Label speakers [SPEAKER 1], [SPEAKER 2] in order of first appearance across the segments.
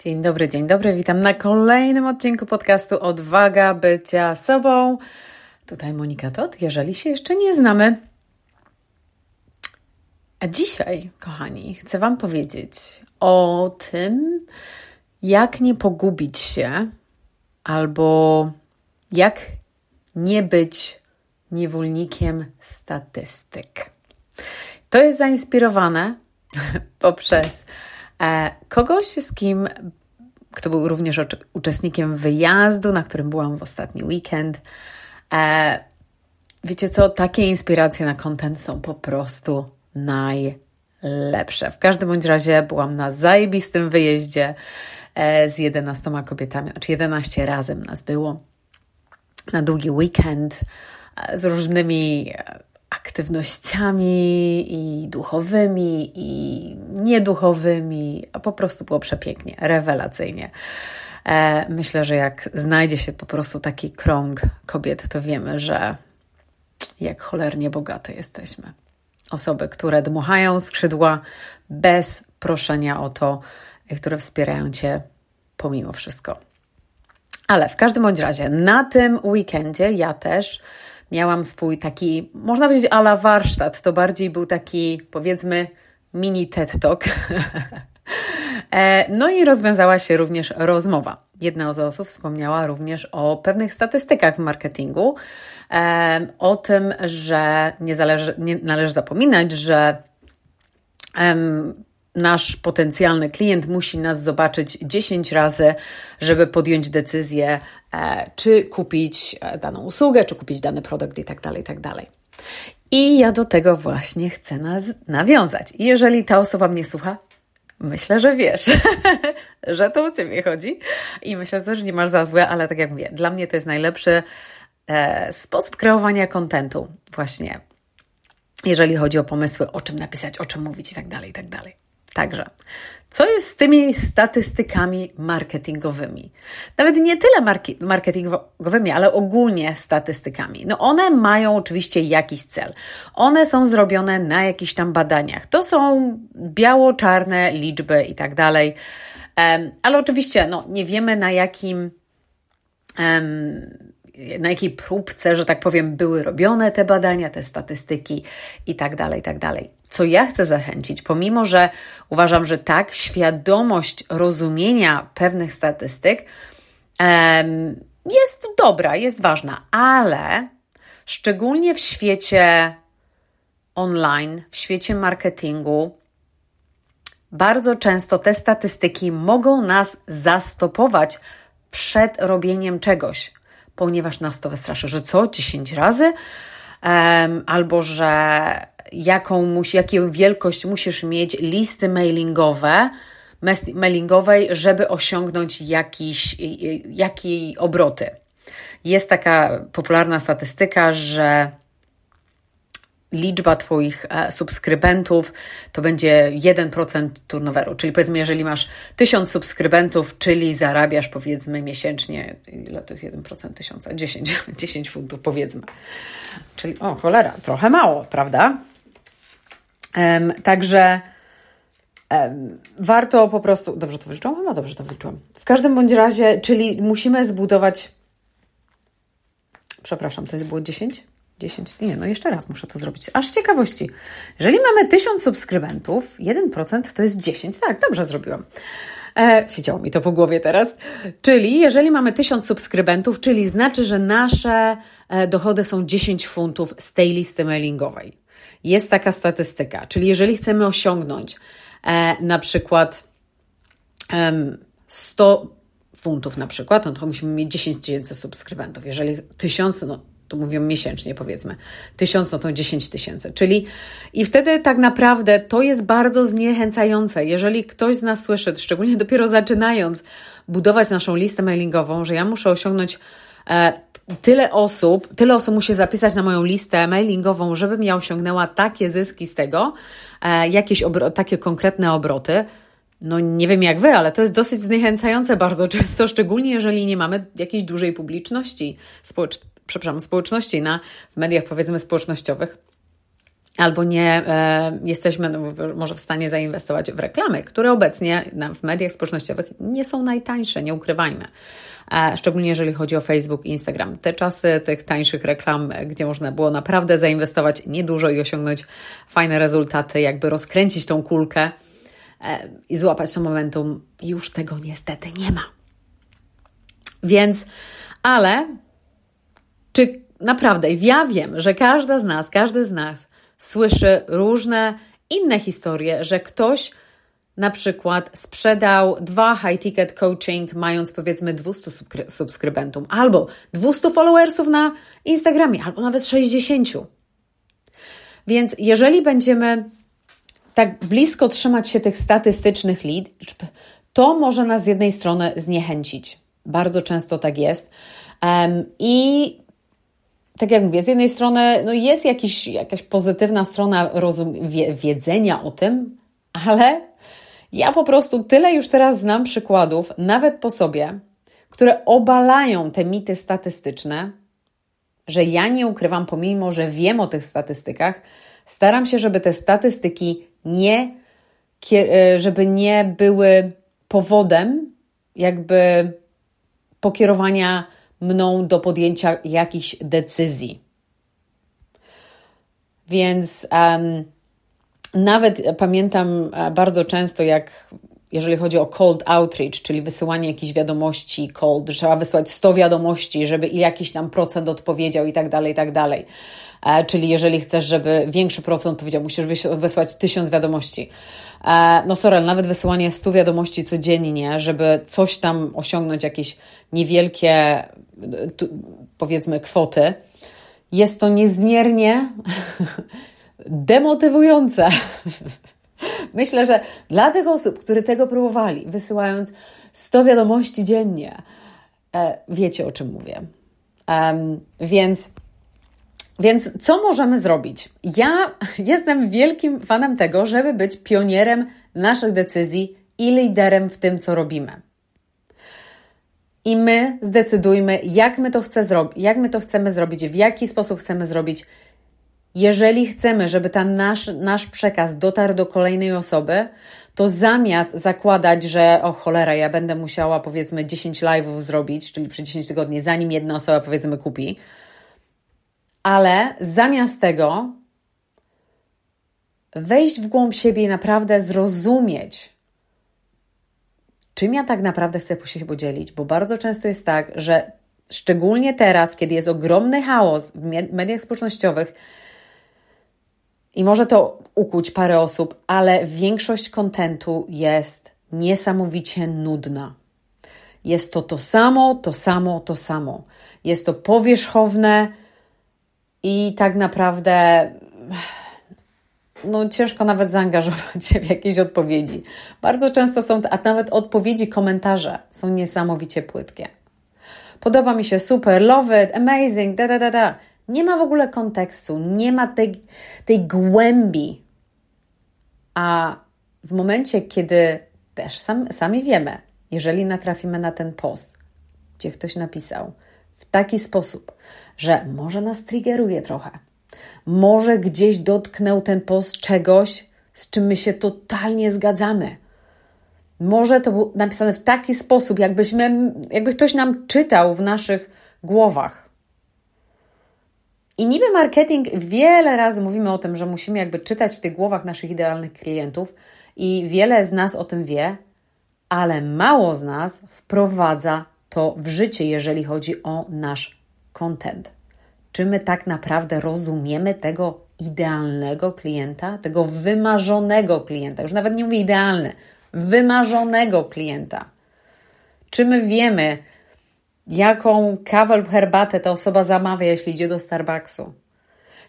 [SPEAKER 1] Dzień dobry, dzień dobry. Witam na kolejnym odcinku podcastu Odwaga bycia sobą. Tutaj Monika Tot, jeżeli się jeszcze nie znamy. A dzisiaj, kochani, chcę Wam powiedzieć o tym, jak nie pogubić się albo jak nie być niewolnikiem statystyk. To jest zainspirowane poprzez kogoś, z kim, kto był również uczestnikiem wyjazdu, na którym byłam w ostatni weekend. E, wiecie co, takie inspiracje na content są po prostu najlepsze. W każdym bądź razie byłam na zajebistym wyjeździe e, z 11 kobietami, znaczy 11 razem nas było na długi weekend z różnymi aktywnościami i duchowymi, i nieduchowymi, a po prostu było przepięknie, rewelacyjnie. E, myślę, że jak znajdzie się po prostu taki krąg kobiet, to wiemy, że jak cholernie bogate jesteśmy. Osoby, które dmuchają skrzydła bez proszenia o to, które wspierają Cię pomimo wszystko. Ale w każdym bądź razie, na tym weekendzie ja też miałam swój taki, można powiedzieć, ala warsztat. To bardziej był taki, powiedzmy, mini TED Talk. E, no i rozwiązała się również rozmowa. Jedna z osób wspomniała również o pewnych statystykach w marketingu, e, o tym, że nie, zależy, nie należy zapominać, że nasz potencjalny klient musi nas zobaczyć 10 razy, żeby podjąć decyzję, e, czy kupić e, daną usługę, czy kupić dany produkt itd. Tak itd. Tak I ja do tego właśnie chcę nawiązać. Jeżeli ta osoba mnie słucha, myślę, że wiesz, że to o Ciebie chodzi. I myślę też, że nie masz za złe, ale tak jak mówię, dla mnie to jest najlepszy e, sposób kreowania kontentu właśnie jeżeli chodzi o pomysły, o czym napisać, o czym mówić i tak dalej, i tak dalej. Także, co jest z tymi statystykami marketingowymi? Nawet nie tyle marketingowymi, ale ogólnie statystykami. No one mają oczywiście jakiś cel. One są zrobione na jakichś tam badaniach. To są biało-czarne liczby i tak dalej. Ale oczywiście no, nie wiemy na jakim na jakiej próbce, że tak powiem, były robione te badania, te statystyki i tak dalej, i tak dalej. Co ja chcę zachęcić, pomimo że uważam, że tak, świadomość rozumienia pewnych statystyk jest dobra, jest ważna, ale szczególnie w świecie online, w świecie marketingu, bardzo często te statystyki mogą nas zastopować przed robieniem czegoś ponieważ nas to wystraszy, że co, 10 razy? Um, albo że jaką musi, jaką wielkość musisz mieć listy mailingowe, mailingowej, żeby osiągnąć jakiś, jakiej obroty. Jest taka popularna statystyka, że liczba Twoich e, subskrybentów to będzie 1% turnoveru. Czyli powiedzmy, jeżeli masz 1000 subskrybentów, czyli zarabiasz powiedzmy miesięcznie, ile to jest 1% tysiąca? 10, 10 funtów powiedzmy. Czyli, o cholera, trochę mało, prawda? Um, także um, warto po prostu, dobrze to wyliczyłam? Chyba dobrze to wyliczyłam. W każdym bądź razie, czyli musimy zbudować, przepraszam, to jest było 10? 10, nie, no jeszcze raz muszę to zrobić. Aż z ciekawości. Jeżeli mamy 1000 subskrybentów, 1% to jest 10. Tak, dobrze zrobiłam. E, siedziało mi to po głowie teraz. Czyli jeżeli mamy 1000 subskrybentów, czyli znaczy, że nasze e, dochody są 10 funtów z tej listy mailingowej. Jest taka statystyka. Czyli jeżeli chcemy osiągnąć e, na przykład e, 100 funtów na przykład, no to musimy mieć 10 tysięcy subskrybentów. Jeżeli 1000, no tu mówią miesięcznie powiedzmy, tysiąc, no to 10 tysięcy. Czyli i wtedy tak naprawdę to jest bardzo zniechęcające. Jeżeli ktoś z nas słyszy, szczególnie dopiero zaczynając budować naszą listę mailingową, że ja muszę osiągnąć e, tyle osób, tyle osób musi zapisać na moją listę mailingową, żebym ja osiągnęła takie zyski z tego, e, jakieś takie konkretne obroty, no nie wiem jak wy, ale to jest dosyć zniechęcające bardzo często, szczególnie jeżeli nie mamy jakiejś dużej publiczności społecz przepraszam, społeczności na, w mediach powiedzmy społecznościowych. albo nie e, jesteśmy no, może w stanie zainwestować w reklamy, które obecnie w mediach społecznościowych nie są najtańsze, nie ukrywajmy. E, szczególnie jeżeli chodzi o Facebook i Instagram. Te czasy tych tańszych reklam, gdzie można było naprawdę zainwestować niedużo i osiągnąć fajne rezultaty, jakby rozkręcić tą kulkę e, i złapać to momentum, już tego niestety nie ma. Więc, ale czy naprawdę, ja wiem, że każda z nas, każdy z nas słyszy różne inne historie, że ktoś na przykład sprzedał dwa high ticket coaching, mając powiedzmy 200 subskrybentów, albo 200 followersów na Instagramie, albo nawet 60. Więc jeżeli będziemy tak blisko trzymać się tych statystycznych liczb, to może nas z jednej strony zniechęcić. Bardzo często tak jest. Um, I tak jak mówię, z jednej strony no jest jakiś, jakaś pozytywna strona rozum- wie- wiedzenia o tym, ale ja po prostu tyle już teraz znam przykładów, nawet po sobie, które obalają te mity statystyczne, że ja nie ukrywam, pomimo że wiem o tych statystykach, staram się, żeby te statystyki nie, e, żeby nie były powodem jakby pokierowania mną do podjęcia jakichś decyzji. Więc um, nawet pamiętam e, bardzo często, jak jeżeli chodzi o cold outreach, czyli wysyłanie jakichś wiadomości cold, trzeba wysłać 100 wiadomości, żeby jakiś tam procent odpowiedział i tak dalej, i tak dalej. E, czyli jeżeli chcesz, żeby większy procent odpowiedział, musisz wysłać 1000 wiadomości. E, no sorry, nawet wysyłanie 100 wiadomości codziennie, żeby coś tam osiągnąć, jakieś niewielkie, powiedzmy, kwoty, jest to niezmiernie demotywujące. Myślę, że dla tych osób, które tego próbowali, wysyłając 100 wiadomości dziennie, e, wiecie o czym mówię. Więc, więc co możemy zrobić? Ja jestem wielkim fanem tego, żeby być pionierem naszych decyzji i liderem w tym, co robimy. I my zdecydujmy, jak my to zrobić, jak my to chcemy zrobić, w jaki sposób chcemy zrobić, jeżeli chcemy, żeby ten nasz, nasz przekaz dotarł do kolejnej osoby, to zamiast zakładać, że o cholera, ja będę musiała powiedzmy 10 live'ów zrobić, czyli przez 10 tygodni, zanim jedna osoba powiedzmy kupi, ale zamiast tego wejść w głąb siebie i naprawdę zrozumieć, czym ja tak naprawdę chcę się podzielić, bo bardzo często jest tak, że szczególnie teraz, kiedy jest ogromny chaos w mediach społecznościowych, i może to ukuć parę osób, ale większość kontentu jest niesamowicie nudna. Jest to to samo, to samo, to samo. Jest to powierzchowne i tak naprawdę no, ciężko nawet zaangażować się w jakieś odpowiedzi. Bardzo często są, a nawet odpowiedzi, komentarze są niesamowicie płytkie. Podoba mi się super, love it, amazing, da da da da. Nie ma w ogóle kontekstu, nie ma tej, tej głębi. A w momencie, kiedy też sam, sami wiemy, jeżeli natrafimy na ten post, gdzie ktoś napisał w taki sposób, że może nas triggeruje trochę, może gdzieś dotknął ten post czegoś, z czym my się totalnie zgadzamy. Może to było napisane w taki sposób, jakbyśmy, jakby ktoś nam czytał w naszych głowach. I niby marketing, wiele razy mówimy o tym, że musimy jakby czytać w tych głowach naszych idealnych klientów i wiele z nas o tym wie, ale mało z nas wprowadza to w życie, jeżeli chodzi o nasz content. Czy my tak naprawdę rozumiemy tego idealnego klienta, tego wymarzonego klienta? Już nawet nie mówię idealny, wymarzonego klienta. Czy my wiemy, jaką kawę lub herbatę ta osoba zamawia, jeśli idzie do Starbucksu.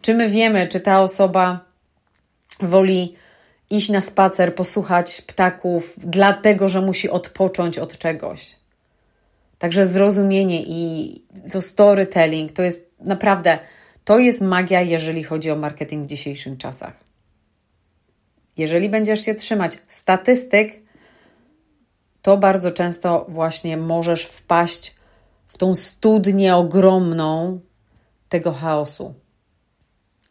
[SPEAKER 1] Czy my wiemy, czy ta osoba woli iść na spacer, posłuchać ptaków, dlatego że musi odpocząć od czegoś. Także zrozumienie i to storytelling to jest naprawdę, to jest magia, jeżeli chodzi o marketing w dzisiejszych czasach. Jeżeli będziesz się trzymać statystyk, to bardzo często właśnie możesz wpaść w tą studnię ogromną tego chaosu.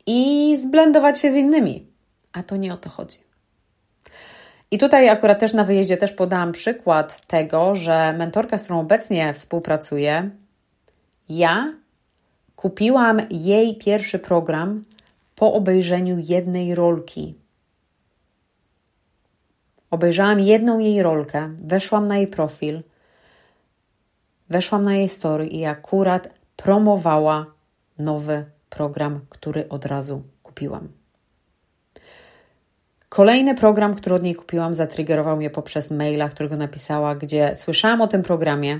[SPEAKER 1] i zblendować się z innymi. A to nie o to chodzi. I tutaj akurat też na wyjeździe też podałam przykład tego, że mentorka, z którą obecnie współpracuję, ja kupiłam jej pierwszy program po obejrzeniu jednej rolki. Obejrzałam jedną jej rolkę, weszłam na jej profil, weszłam na jej story i akurat promowała nowy program, który od razu kupiłam. Kolejny program, który od niej kupiłam, zatrygerował mnie poprzez maila, którego napisała, gdzie słyszałam o tym programie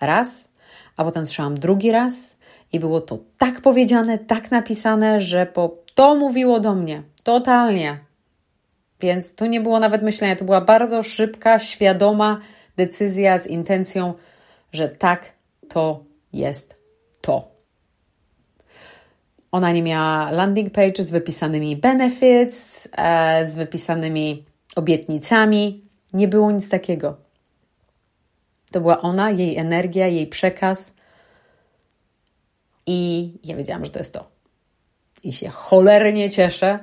[SPEAKER 1] raz, a potem słyszałam drugi raz i było to tak powiedziane, tak napisane, że po to mówiło do mnie totalnie. Więc tu nie było nawet myślenia, to była bardzo szybka, świadoma decyzja z intencją, że tak to jest to. Ona nie miała landing page z wypisanymi benefits, e, z wypisanymi obietnicami. Nie było nic takiego. To była ona, jej energia, jej przekaz. I ja wiedziałam, że to jest to. I się cholernie cieszę,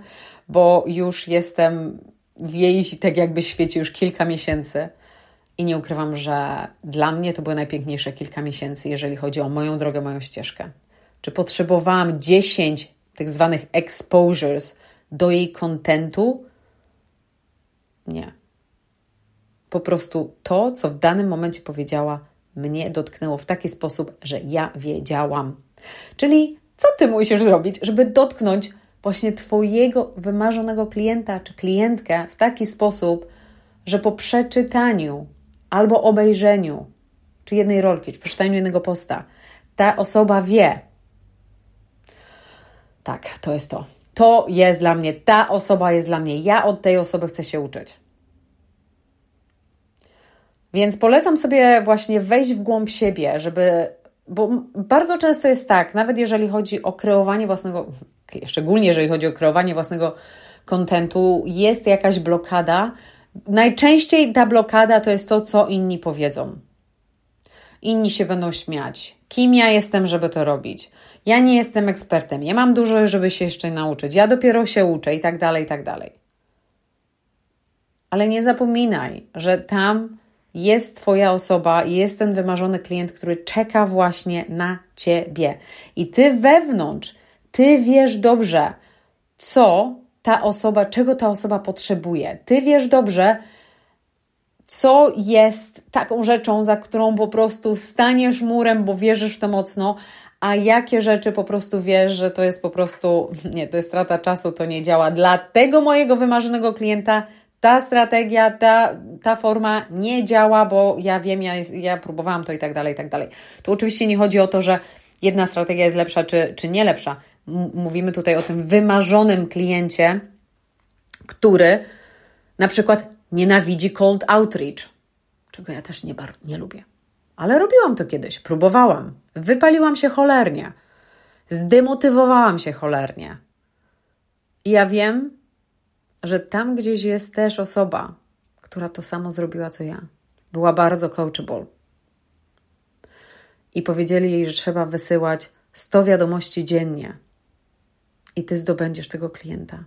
[SPEAKER 1] bo już jestem w jej, tak jakby świecie już kilka miesięcy. I nie ukrywam, że dla mnie to były najpiękniejsze kilka miesięcy, jeżeli chodzi o moją drogę, moją ścieżkę. Czy potrzebowałam 10 tak zwanych exposures do jej kontentu? Nie. Po prostu to, co w danym momencie powiedziała, mnie dotknęło w taki sposób, że ja wiedziałam. Czyli co ty musisz zrobić, żeby dotknąć właśnie Twojego wymarzonego klienta czy klientkę w taki sposób, że po przeczytaniu albo obejrzeniu, czy jednej rolki, czy przeczytaniu jednego posta, ta osoba wie, tak, to jest to. To jest dla mnie, ta osoba jest dla mnie. Ja od tej osoby chcę się uczyć. Więc polecam sobie właśnie wejść w głąb siebie, żeby. Bo bardzo często jest tak, nawet jeżeli chodzi o kreowanie własnego, szczególnie jeżeli chodzi o kreowanie własnego kontentu, jest jakaś blokada. Najczęściej ta blokada to jest to, co inni powiedzą. Inni się będą śmiać. Kim ja jestem, żeby to robić? Ja nie jestem ekspertem, ja mam dużo, żeby się jeszcze nauczyć, ja dopiero się uczę i tak dalej, i tak dalej. Ale nie zapominaj, że tam jest Twoja osoba jest ten wymarzony klient, który czeka właśnie na Ciebie. I Ty wewnątrz, Ty wiesz dobrze, co ta osoba, czego ta osoba potrzebuje. Ty wiesz dobrze, co jest taką rzeczą, za którą po prostu staniesz murem, bo wierzysz w to mocno, a jakie rzeczy po prostu wiesz, że to jest po prostu, nie, to jest strata czasu, to nie działa. Dla tego mojego wymarzonego klienta ta strategia, ta, ta forma nie działa, bo ja wiem, ja, ja próbowałam to i tak dalej, i tak dalej. Tu oczywiście nie chodzi o to, że jedna strategia jest lepsza czy, czy nie lepsza. Mówimy tutaj o tym wymarzonym kliencie, który na przykład nienawidzi cold outreach, czego ja też nie, nie lubię. Ale robiłam to kiedyś, próbowałam. Wypaliłam się cholernie. Zdemotywowałam się cholernie. I ja wiem, że tam gdzieś jest też osoba, która to samo zrobiła co ja. Była bardzo coachable. I powiedzieli jej, że trzeba wysyłać 100 wiadomości dziennie. I ty zdobędziesz tego klienta.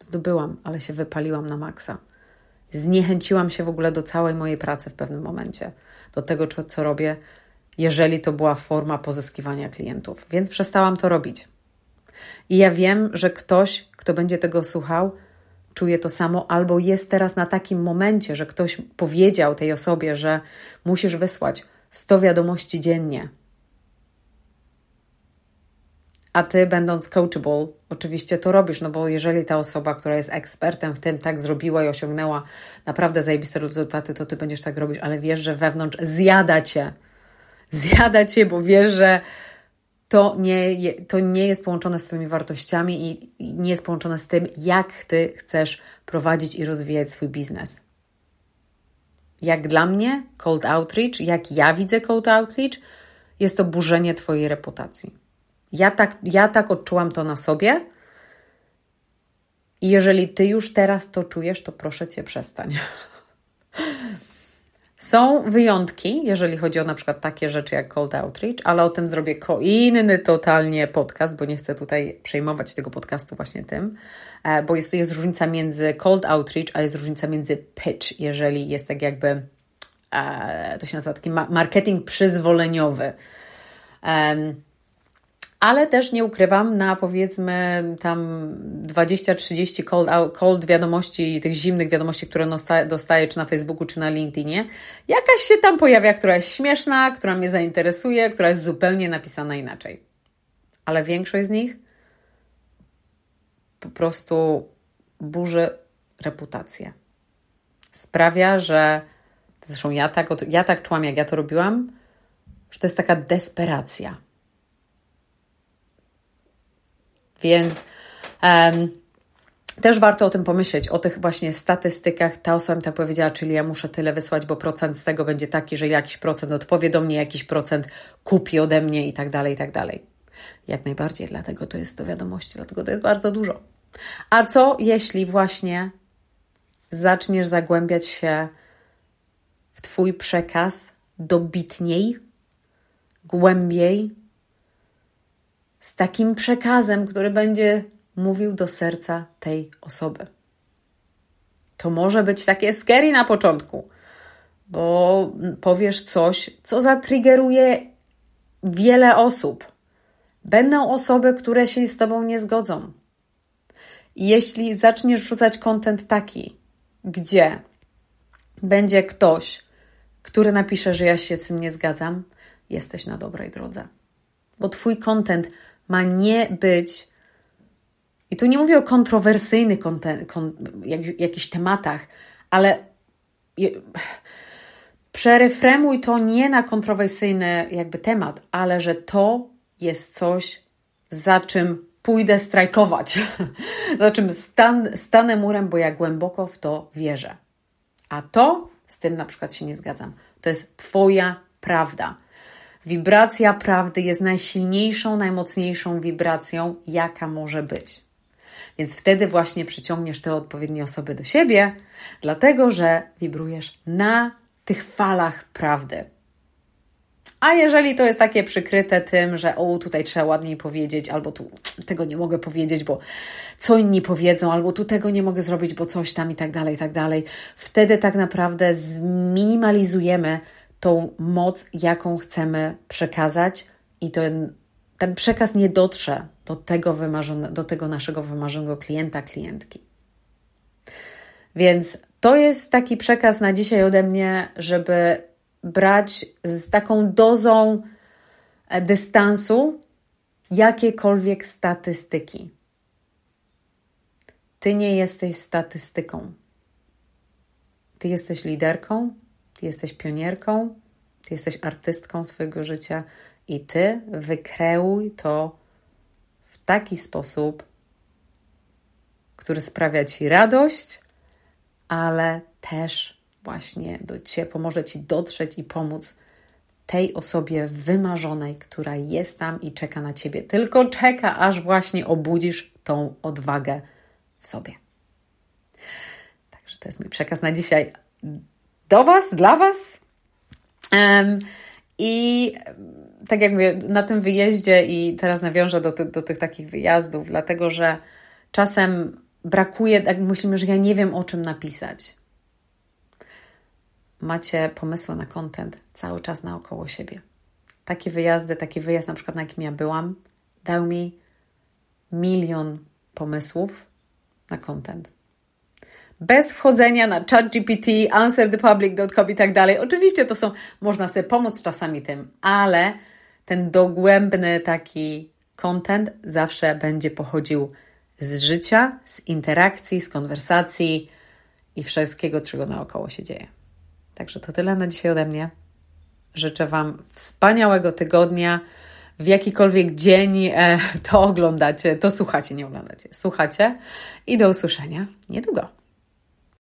[SPEAKER 1] Zdobyłam, ale się wypaliłam na maksa. Zniechęciłam się w ogóle do całej mojej pracy w pewnym momencie, do tego, co robię, jeżeli to była forma pozyskiwania klientów. Więc przestałam to robić. I ja wiem, że ktoś, kto będzie tego słuchał, czuje to samo, albo jest teraz na takim momencie, że ktoś powiedział tej osobie, że musisz wysłać 100 wiadomości dziennie, a ty, będąc coachable, oczywiście to robisz, no bo jeżeli ta osoba, która jest ekspertem w tym, tak zrobiła i osiągnęła naprawdę zajebiste rezultaty, to ty będziesz tak robić, ale wiesz, że wewnątrz zjada cię. Zjada cię, bo wiesz, że to nie, to nie jest połączone z Twoimi wartościami i, nie jest połączone z tym, jak Ty chcesz prowadzić i rozwijać swój biznes. Jak dla mnie, cold outreach, jak ja widzę cold outreach, jest to burzenie Twojej reputacji. Ja tak, ja tak odczułam to na sobie. I jeżeli ty już teraz to czujesz, to proszę cię, przestań. Są wyjątki, jeżeli chodzi o na przykład takie rzeczy jak cold outreach, ale o tym zrobię inny totalnie podcast, bo nie chcę tutaj przejmować tego podcastu właśnie tym, e, bo jest, jest różnica między cold outreach, a jest różnica między pitch, jeżeli jest tak jakby, e, to się nazywa taki marketing przyzwoleniowy ale też nie ukrywam, na powiedzmy tam 20-30 cold, cold wiadomości, tych zimnych wiadomości, które dostaję czy na Facebooku, czy na LinkedInie, jakaś się tam pojawia, która jest śmieszna, która mnie zainteresuje, która jest zupełnie napisana inaczej. Ale większość z nich po prostu burzy reputację. Sprawia, że zresztą ja tak, ja tak czułam, jak ja to robiłam, że to jest taka desperacja Więc um, też warto o tym pomyśleć, o tych właśnie statystykach. Ta osoba mi tak powiedziała, czyli ja muszę tyle wysłać, bo procent z tego będzie taki, że jakiś procent odpowie do mnie, jakiś procent kupi ode mnie i tak dalej, i tak dalej. Jak najbardziej, dlatego to jest do wiadomości, dlatego to jest bardzo dużo. A co jeśli właśnie zaczniesz zagłębiać się w Twój przekaz dobitniej, głębiej, z takim przekazem, który będzie mówił do serca tej osoby. To może być takie scary na początku, bo powiesz coś, co zatriggeruje wiele osób. Będą osoby, które się z Tobą nie zgodzą. Jeśli zaczniesz rzucać kontent taki, gdzie będzie ktoś, który napisze, że ja się z tym nie zgadzam, jesteś na dobrej drodze. Bo Twój kontent ma nie być. I tu nie mówię o kontrowersyjnych konten, kon, jak, jakichś tematach, ale je, przerefremuj to nie na kontrowersyjny jakby temat, ale że to jest coś, za czym pójdę strajkować, za czym stan, stanę murem, bo ja głęboko w to wierzę. A to z tym na przykład się nie zgadzam. To jest Twoja prawda. Wibracja prawdy jest najsilniejszą, najmocniejszą wibracją, jaka może być. Więc wtedy właśnie przyciągniesz te odpowiednie osoby do siebie, dlatego że wibrujesz na tych falach prawdy. A jeżeli to jest takie przykryte tym, że o, tutaj trzeba ładniej powiedzieć, albo tu tego nie mogę powiedzieć, bo co inni powiedzą, albo tu tego nie mogę zrobić, bo coś tam i tak dalej, i tak dalej, wtedy tak naprawdę zminimalizujemy tą moc, jaką chcemy przekazać, i ten, ten przekaz nie dotrze do tego, wymarzone, do tego naszego wymarzonego klienta, klientki. Więc to jest taki przekaz na dzisiaj ode mnie, żeby brać z taką dozą e, dystansu jakiekolwiek statystyki. Ty nie jesteś statystyką. Ty jesteś liderką, ty jesteś pionierką, ty jesteś artystką swojego życia i ty wykreuj to w taki sposób, który sprawia ci radość, ale też właśnie do ciebie pomoże ci dotrzeć i pomóc tej osobie wymarzonej, która jest tam i czeka na ciebie. Tylko czeka, aż właśnie obudzisz tą odwagę w sobie. Także to jest mój przekaz na dzisiaj do Was, dla Was. I tak jak mówię, na tym wyjeździe i teraz nawiążę do, ty, do tych takich wyjazdów, dlatego że czasem brakuje, jak myślimy, że ja nie wiem o czym napisać. Macie pomysły na content cały czas naokoło siebie. Takie wyjazdy, taki wyjazd na przykład na jakim ja byłam, dał mi milion pomysłów na content bez wchodzenia na ChatGPT, answerthepublic.com i tak dalej. Oczywiście to są, można sobie pomóc czasami tym, ale ten dogłębny taki content zawsze będzie pochodził z życia, z interakcji, z konwersacji i wszystkiego, czego naokoło się dzieje. Także to tyle na dzisiaj ode mnie. Życzę Wam wspaniałego tygodnia. W jakikolwiek dzień e, to oglądacie, to słuchacie, nie oglądacie, słuchacie i do usłyszenia niedługo.